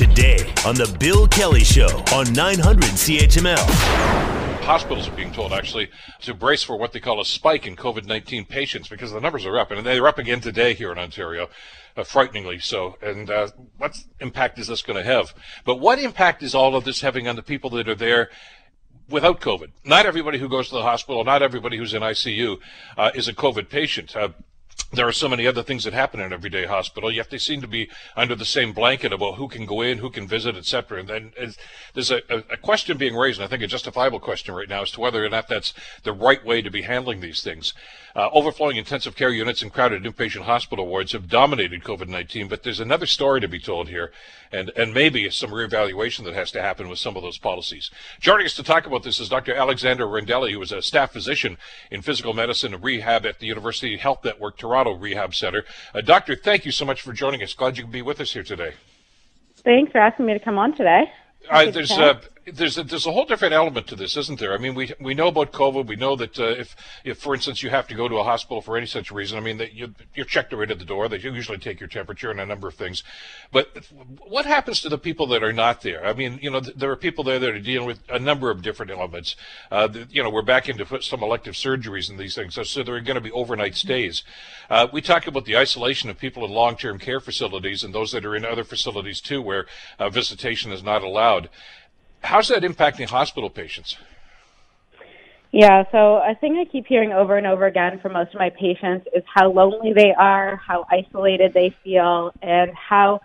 today on The Bill Kelly Show on 900 CHML. Hospitals are being told actually to brace for what they call a spike in COVID 19 patients because the numbers are up, and they're up again today here in Ontario. Uh, frighteningly so. And uh, what impact is this going to have? But what impact is all of this having on the people that are there without COVID? Not everybody who goes to the hospital, not everybody who's in ICU uh, is a COVID patient. There are so many other things that happen in everyday hospital, yet they seem to be under the same blanket about who can go in, who can visit, etc. And then there's a, a, question being raised, and I think a justifiable question right now, as to whether or not that's the right way to be handling these things. Uh, overflowing intensive care units and crowded inpatient hospital wards have dominated COVID-19, but there's another story to be told here, and, and maybe some reevaluation that has to happen with some of those policies. Joining us to talk about this is Dr. Alexander Rendely, who is a staff physician in physical medicine and rehab at the University Health Network Toronto Rehab Center. Uh, doctor, thank you so much for joining us. Glad you could be with us here today. Thanks for asking me to come on today. Uh, there's uh, there's a, there's a whole different element to this, isn't there? I mean, we we know about COVID. We know that uh, if if for instance you have to go to a hospital for any such reason, I mean that you you're checked right at the door. They usually take your temperature and a number of things. But what happens to the people that are not there? I mean, you know, there are people there that are dealing with a number of different elements. Uh, you know, we're back into some elective surgeries and these things, so, so there are going to be overnight stays. Uh, we talk about the isolation of people in long-term care facilities and those that are in other facilities too, where uh, visitation is not allowed. How's that impacting hospital patients? Yeah, so a thing I keep hearing over and over again from most of my patients is how lonely they are, how isolated they feel, and how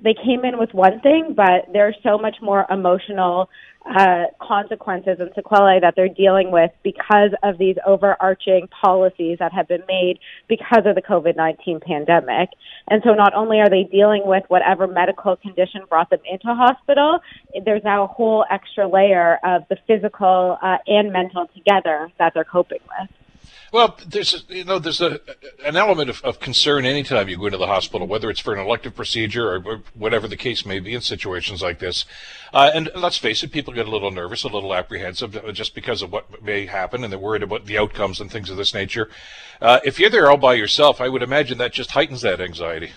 they came in with one thing, but there's so much more emotional uh, consequences and sequelae that they're dealing with because of these overarching policies that have been made because of the COVID 19 pandemic. And so not only are they dealing with whatever medical condition brought them into hospital, there's now a whole extra layer of the physical uh, and mental together that they're coping with. Well, there's you know there's a an element of, of concern anytime you go into the hospital, whether it's for an elective procedure or, or whatever the case may be in situations like this. Uh, and let's face it, people get a little nervous, a little apprehensive uh, just because of what may happen, and they're worried about the outcomes and things of this nature. Uh, if you're there all by yourself, I would imagine that just heightens that anxiety.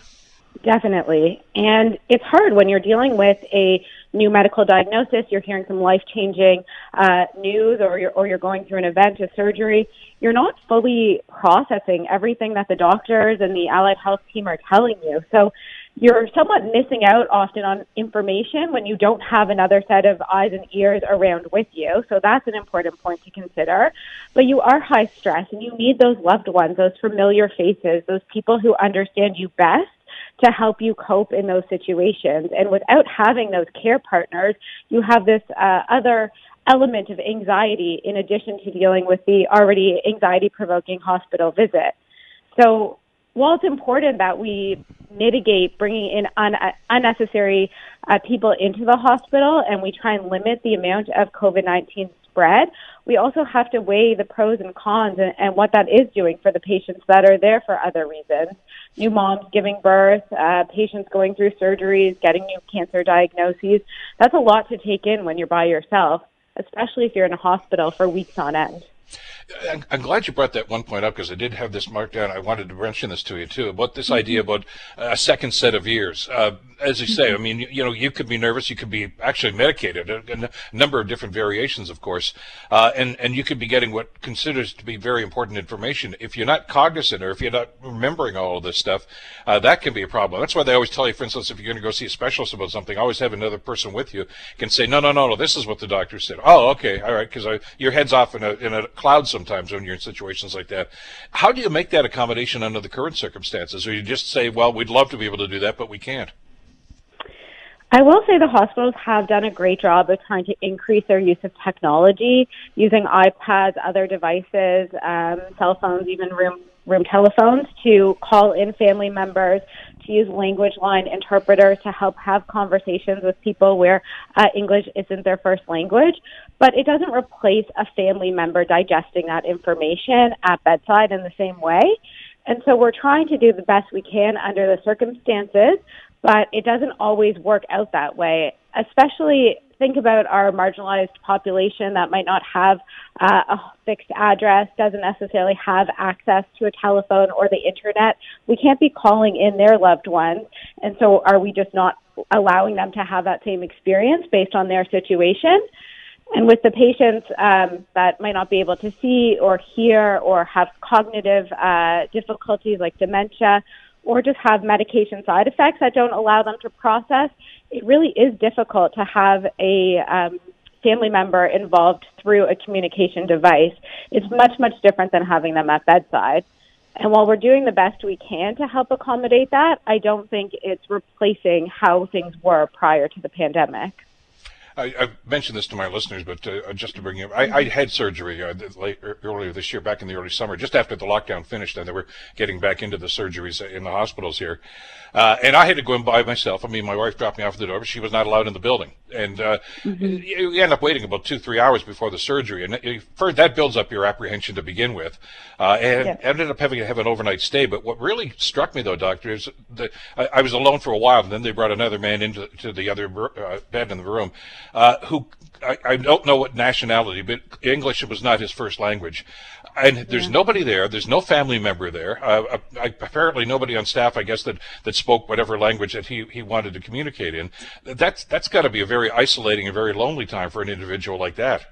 Definitely, and it's hard when you're dealing with a new medical diagnosis, you're hearing some life changing uh, news, or you're, or you're going through an event, a surgery, you're not fully processing everything that the doctors and the allied health team are telling you. So you're somewhat missing out often on information when you don't have another set of eyes and ears around with you. So that's an important point to consider. But you are high stress and you need those loved ones, those familiar faces, those people who understand you best to help you cope in those situations. And without having those care partners, you have this uh, other element of anxiety in addition to dealing with the already anxiety provoking hospital visit. So while it's important that we mitigate bringing in un- unnecessary uh, people into the hospital and we try and limit the amount of COVID-19 spread, we also have to weigh the pros and cons and, and what that is doing for the patients that are there for other reasons. New moms giving birth, uh, patients going through surgeries, getting new cancer diagnoses. That's a lot to take in when you're by yourself, especially if you're in a hospital for weeks on end. I'm glad you brought that one point up because I did have this marked down. I wanted to mention this to you too about this idea mm-hmm. about a second set of ears. Uh, as you say, I mm-hmm. mean, you, you, know, you could be nervous, you could be actually medicated, a, a number of different variations, of course, uh, and and you could be getting what considers to be very important information. If you're not cognizant or if you're not remembering all of this stuff, uh, that can be a problem. That's why they always tell you, for instance, if you're going to go see a specialist about something, always have another person with you can say, no, no, no, no, this is what the doctor said. Oh, okay, all right, because your head's off in a in a cloud sometimes when you're in situations like that. How do you make that accommodation under the current circumstances, or you just say, well, we'd love to be able to do that, but we can't? I will say the hospitals have done a great job of trying to increase their use of technology, using iPads, other devices, um, cell phones, even room room telephones to call in family members, use language line interpreters to help have conversations with people where uh, English isn't their first language. But it doesn't replace a family member digesting that information at bedside in the same way. And so we're trying to do the best we can under the circumstances but it doesn't always work out that way, especially think about our marginalized population that might not have uh, a fixed address, doesn't necessarily have access to a telephone or the internet. We can't be calling in their loved ones. And so are we just not allowing them to have that same experience based on their situation. And with the patients um, that might not be able to see or hear or have cognitive uh, difficulties like dementia or just have medication side effects that don't allow them to process, it really is difficult to have a um, family member involved through a communication device. It's much, much different than having them at bedside. And while we're doing the best we can to help accommodate that, I don't think it's replacing how things were prior to the pandemic. I, have mentioned this to my listeners, but uh, just to bring you, I, I had surgery uh, late, earlier this year, back in the early summer, just after the lockdown finished, and they were getting back into the surgeries in the hospitals here. Uh, and I had to go in by myself. I mean, my wife dropped me off at the door, but she was not allowed in the building. And uh, mm-hmm. you, end up waiting about two, three hours before the surgery. And first, that builds up your apprehension to begin with. Uh, and yeah. ended up having to have an overnight stay. But what really struck me, though, doctor, is that I, I was alone for a while, and then they brought another man into to the other uh, bed in the room uh, who I, I, don't know what nationality, but English was not his first language. And there's yeah. nobody there. There's no family member there. Uh, uh apparently, nobody on staff, I guess, that, that spoke whatever language that he, he wanted to communicate in. That's that's got to be a very isolating and very lonely time for an individual like that.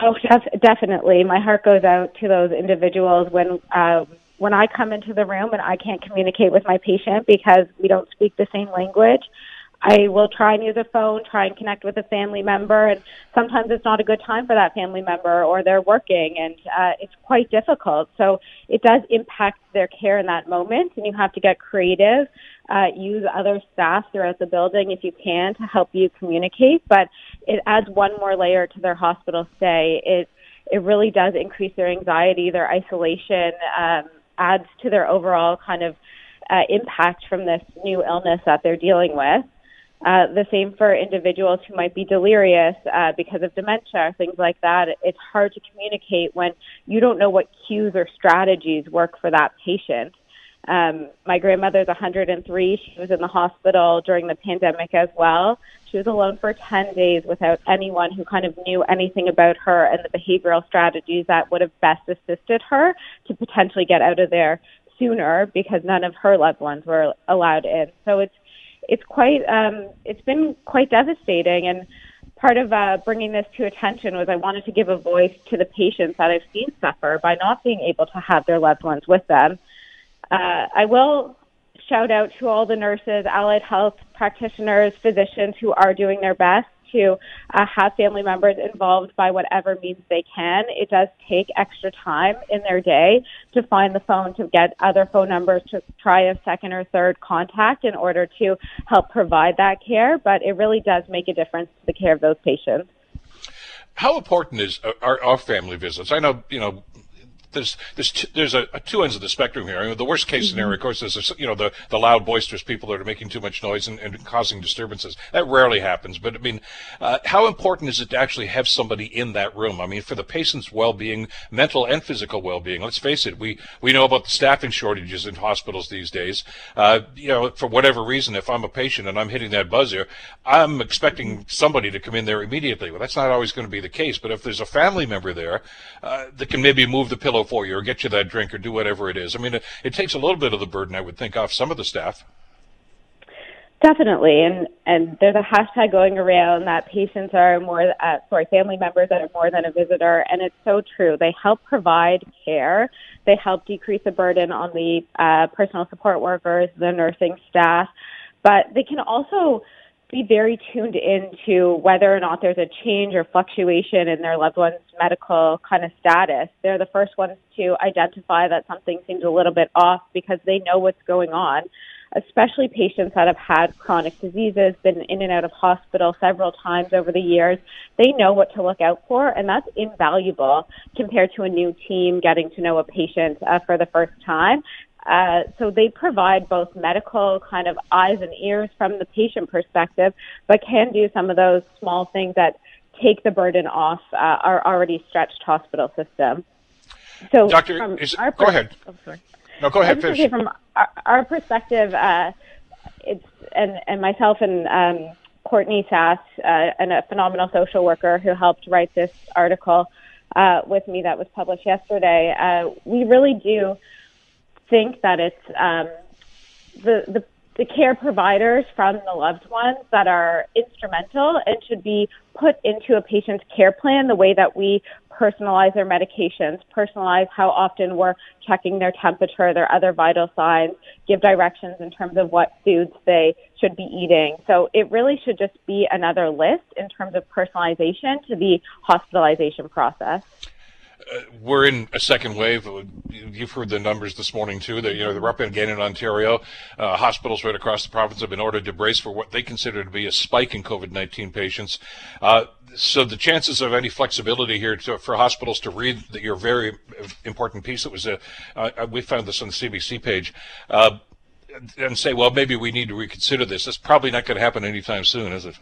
Oh, def- definitely. My heart goes out to those individuals when uh, when I come into the room and I can't communicate with my patient because we don't speak the same language. I will try and use a phone, try and connect with a family member, and sometimes it's not a good time for that family member or they're working, and uh, it's quite difficult. So it does impact their care in that moment, and you have to get creative. Uh, use other staff throughout the building if you can to help you communicate, but it adds one more layer to their hospital stay. It it really does increase their anxiety, their isolation, um, adds to their overall kind of uh, impact from this new illness that they're dealing with. Uh, the same for individuals who might be delirious uh, because of dementia, things like that. It's hard to communicate when you don't know what cues or strategies work for that patient. Um, my grandmother's 103. She was in the hospital during the pandemic as well. She was alone for 10 days without anyone who kind of knew anything about her and the behavioral strategies that would have best assisted her to potentially get out of there sooner because none of her loved ones were allowed in. So it's it's quite um, it's been quite devastating and part of uh, bringing this to attention was I wanted to give a voice to the patients that I've seen suffer by not being able to have their loved ones with them. Uh, I will shout out to all the nurses, allied health practitioners, physicians who are doing their best to uh, have family members involved by whatever means they can. It does take extra time in their day to find the phone, to get other phone numbers, to try a second or third contact in order to help provide that care, but it really does make a difference to the care of those patients how important is uh, our, our family visits? I know, you know, there's there's two, there's a, a, two ends of the spectrum here. I mean, the worst case mm-hmm. scenario, of course, is you know the the loud, boisterous people that are making too much noise and, and causing disturbances. That rarely happens. But I mean, uh, how important is it to actually have somebody in that room? I mean, for the patient's well-being, mental and physical well-being. Let's face it, we we know about the staffing shortages in hospitals these days. Uh, you know, for whatever reason, if I'm a patient and I'm hitting that buzzer, I'm expecting somebody to come in there immediately. Well, that's not always going to be the case. But if there's a family member there uh, that can maybe move the pillow for you or get you that drink or do whatever it is. I mean, it, it takes a little bit of the burden, I would think, off some of the staff. Definitely, and and there's a hashtag going around that patients are more, uh, sorry, family members that are more than a visitor, and it's so true. They help provide care. They help decrease the burden on the uh, personal support workers, the nursing staff, but they can also be very tuned into whether or not there's a change or fluctuation in their loved one's medical kind of status. They're the first ones to identify that something seems a little bit off because they know what's going on, especially patients that have had chronic diseases, been in and out of hospital several times over the years. They know what to look out for, and that's invaluable compared to a new team getting to know a patient uh, for the first time. Uh, so they provide both medical kind of eyes and ears from the patient perspective, but can do some of those small things that take the burden off uh, our already stretched hospital system. So, Doctor, is, go ahead. Oh. No, go ahead. Finish. From our, our perspective, uh, it's and and myself and um, Courtney Sass, uh, and a phenomenal social worker who helped write this article uh, with me that was published yesterday. Uh, we really do think that it's um, the the the care providers from the loved ones that are instrumental and should be put into a patient's care plan the way that we personalize their medications, personalize how often we're checking their temperature, their other vital signs, give directions in terms of what foods they should be eating. So it really should just be another list in terms of personalization to the hospitalization process. Uh, we're in a second wave. You've heard the numbers this morning too. That you know they're up again in Ontario. Uh, hospitals right across the province have been ordered to brace for what they consider to be a spike in COVID-19 patients. Uh, so the chances of any flexibility here to, for hospitals to read that your very important piece that was a, uh, we found this on the CBC page uh, and say, well, maybe we need to reconsider this. That's probably not going to happen anytime soon, is it?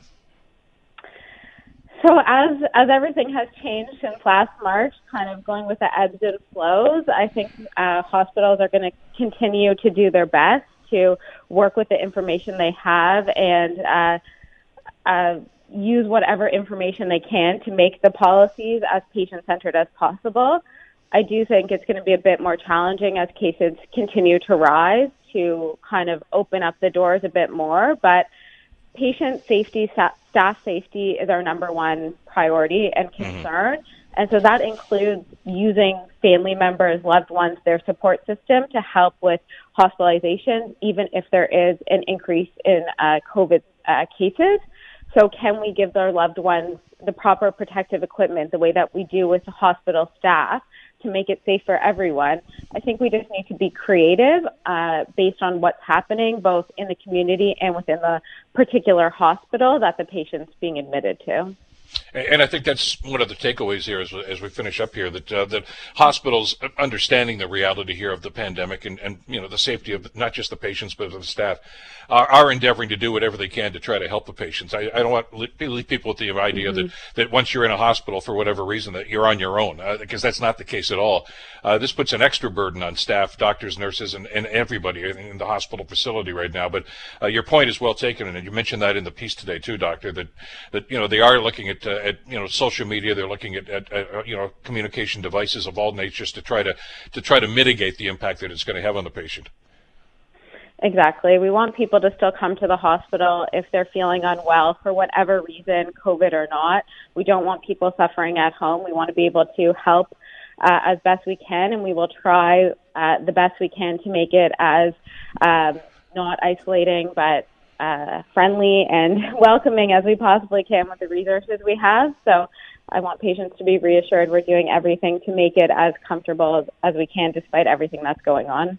So as as everything has changed since last March, kind of going with the ebbs and flows, I think uh, hospitals are going to continue to do their best to work with the information they have and uh, uh, use whatever information they can to make the policies as patient centered as possible. I do think it's going to be a bit more challenging as cases continue to rise to kind of open up the doors a bit more, but patient safety, staff safety is our number one priority and mm-hmm. concern. Mm-hmm. And so that includes using family members, loved ones, their support system to help with hospitalization, even if there is an increase in uh, COVID uh, cases. So, can we give their loved ones the proper protective equipment the way that we do with the hospital staff to make it safe for everyone? I think we just need to be creative uh, based on what's happening both in the community and within the particular hospital that the patient's being admitted to. And I think that's one of the takeaways here as, as we finish up here that uh, that hospitals understanding the reality here of the pandemic and, and you know the safety of not just the patients but of the staff are, are endeavoring to do whatever they can to try to help the patients. I, I don't want to leave people with the idea mm-hmm. that, that once you're in a hospital for whatever reason that you're on your own uh, because that's not the case at all. Uh, this puts an extra burden on staff, doctors, nurses, and, and everybody in, in the hospital facility right now. But uh, your point is well taken, and you mentioned that in the piece today too, doctor. That that you know they are looking at uh, at you know social media. They're looking at, at, at, you know communication devices of all natures to try to to try to mitigate the impact that it's going to have on the patient. Exactly. We want people to still come to the hospital if they're feeling unwell for whatever reason, COVID or not. We don't want people suffering at home. We want to be able to help uh, as best we can, and we will try uh, the best we can to make it as um, not isolating but uh, friendly and welcoming as we possibly can with the resources we have. So I want patients to be reassured we're doing everything to make it as comfortable as, as we can despite everything that's going on.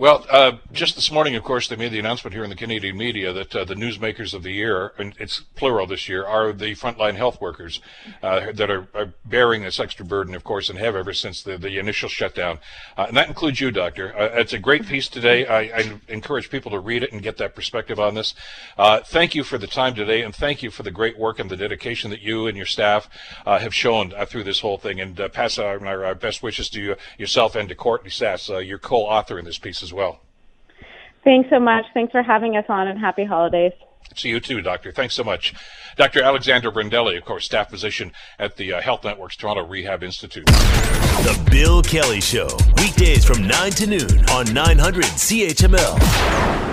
Well, uh, just this morning, of course, they made the announcement here in the Canadian media that uh, the newsmakers of the year, and it's plural this year, are the frontline health workers uh, that are, are, bearing this extra burden, of course, and have ever since the, the initial shutdown. Uh, and that includes you, Doctor. Uh, it's a great piece today. I, I, encourage people to read it and get that perspective on this. Uh, thank you for the time today, and thank you for the great work and the dedication that you and your staff have shown through this whole thing. And pass our, our, best wishes to you, yourself and to Courtney Sass, your co-author in this piece as as well. Thanks so much. Thanks for having us on, and happy holidays. See you too, Doctor. Thanks so much. Dr. Alexandra Brendelli, of course, staff physician at the uh, Health Network's Toronto Rehab Institute. The Bill Kelly Show, weekdays from 9 to noon on 900 CHML.